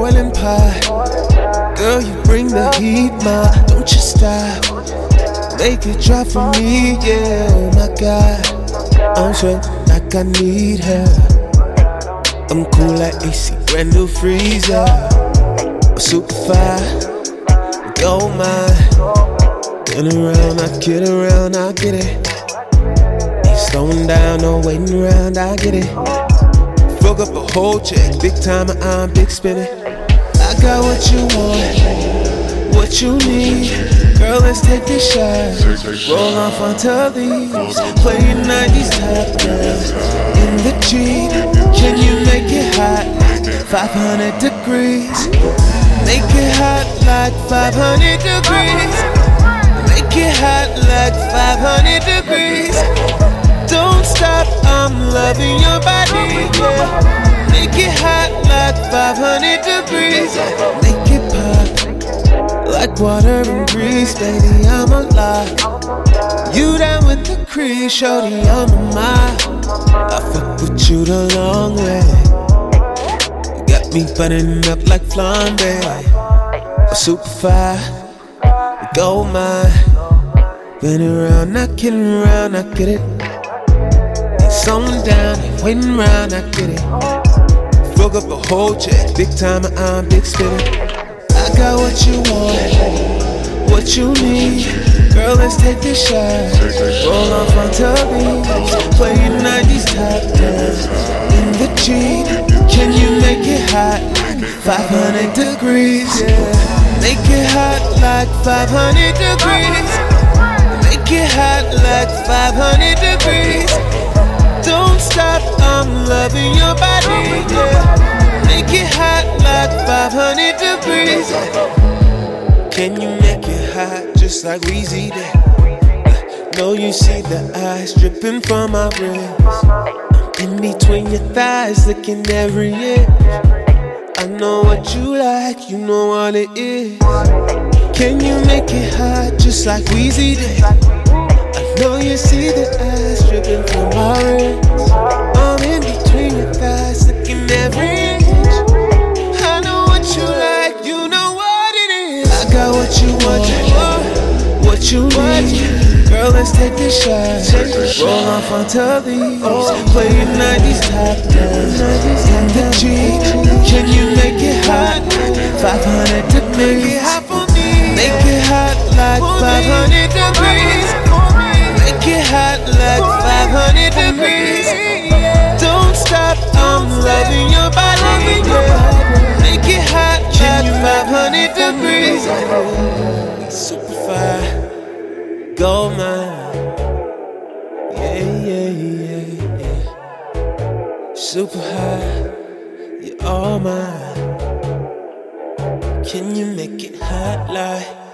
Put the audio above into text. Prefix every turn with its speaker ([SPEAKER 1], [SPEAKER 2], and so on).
[SPEAKER 1] boiling pot. Girl, you bring the heat, ma. Don't you stop. Make it drop for me, yeah. Oh my God. I'm sweating like I need her. I'm cool like AC, brand new freezer. I'm super fine, gold mine. Get around, I get around, I get it. Ain't slowing down, no waiting around, I get it. Fuck up a whole check, big time, I'm big spinning. I got what you want, what you need. Girl, let's take this shot. Roll off onto these. Playing 90s top dance in the Jeep. Can you make it hot? 500 degrees. Make it hot like 500 degrees. Make it hot like 500 degrees. Like water and grease, baby. I'm alive. You down with the crease, shorty, I'm a mile. I fuck with you the long way. You got me burning up like flambe. A super fire, gold mine. Been around, not kidding around, I get it. Ain't slowing down, waiting around, I get it. Fuck up a whole check, big time, I'm big spinning. Got what you want, what you need. Girl, let's take this shot. Roll off onto these. Playing 90s top dance in the Jeep. Can you make it hot? 500 degrees, yeah. Make it hot like 500 degrees. Make it hot like 500 degrees. 500 degrees. Can you make it hot just like Weezy did? Uh, know you see the eyes dripping from my wrist. In between your thighs, looking every inch. I know what you like, you know what it is. Can you make it hot just like Weezy did? I know you see the eyes dripping from my wrist. What you need. Girl, let's take this shot. Roll off onto these. Playing 90s top in the Jeep. Can you make it hot? 500 to make it hot for me. Make it hot like 500 degrees. Make it hot like 500 degrees. Don't stop, I'm loving your body. Make it hot like 500 degrees. Super fire, gold mine. Yeah, yeah, yeah, yeah. Super high, you're all mine. Can you make it hot like?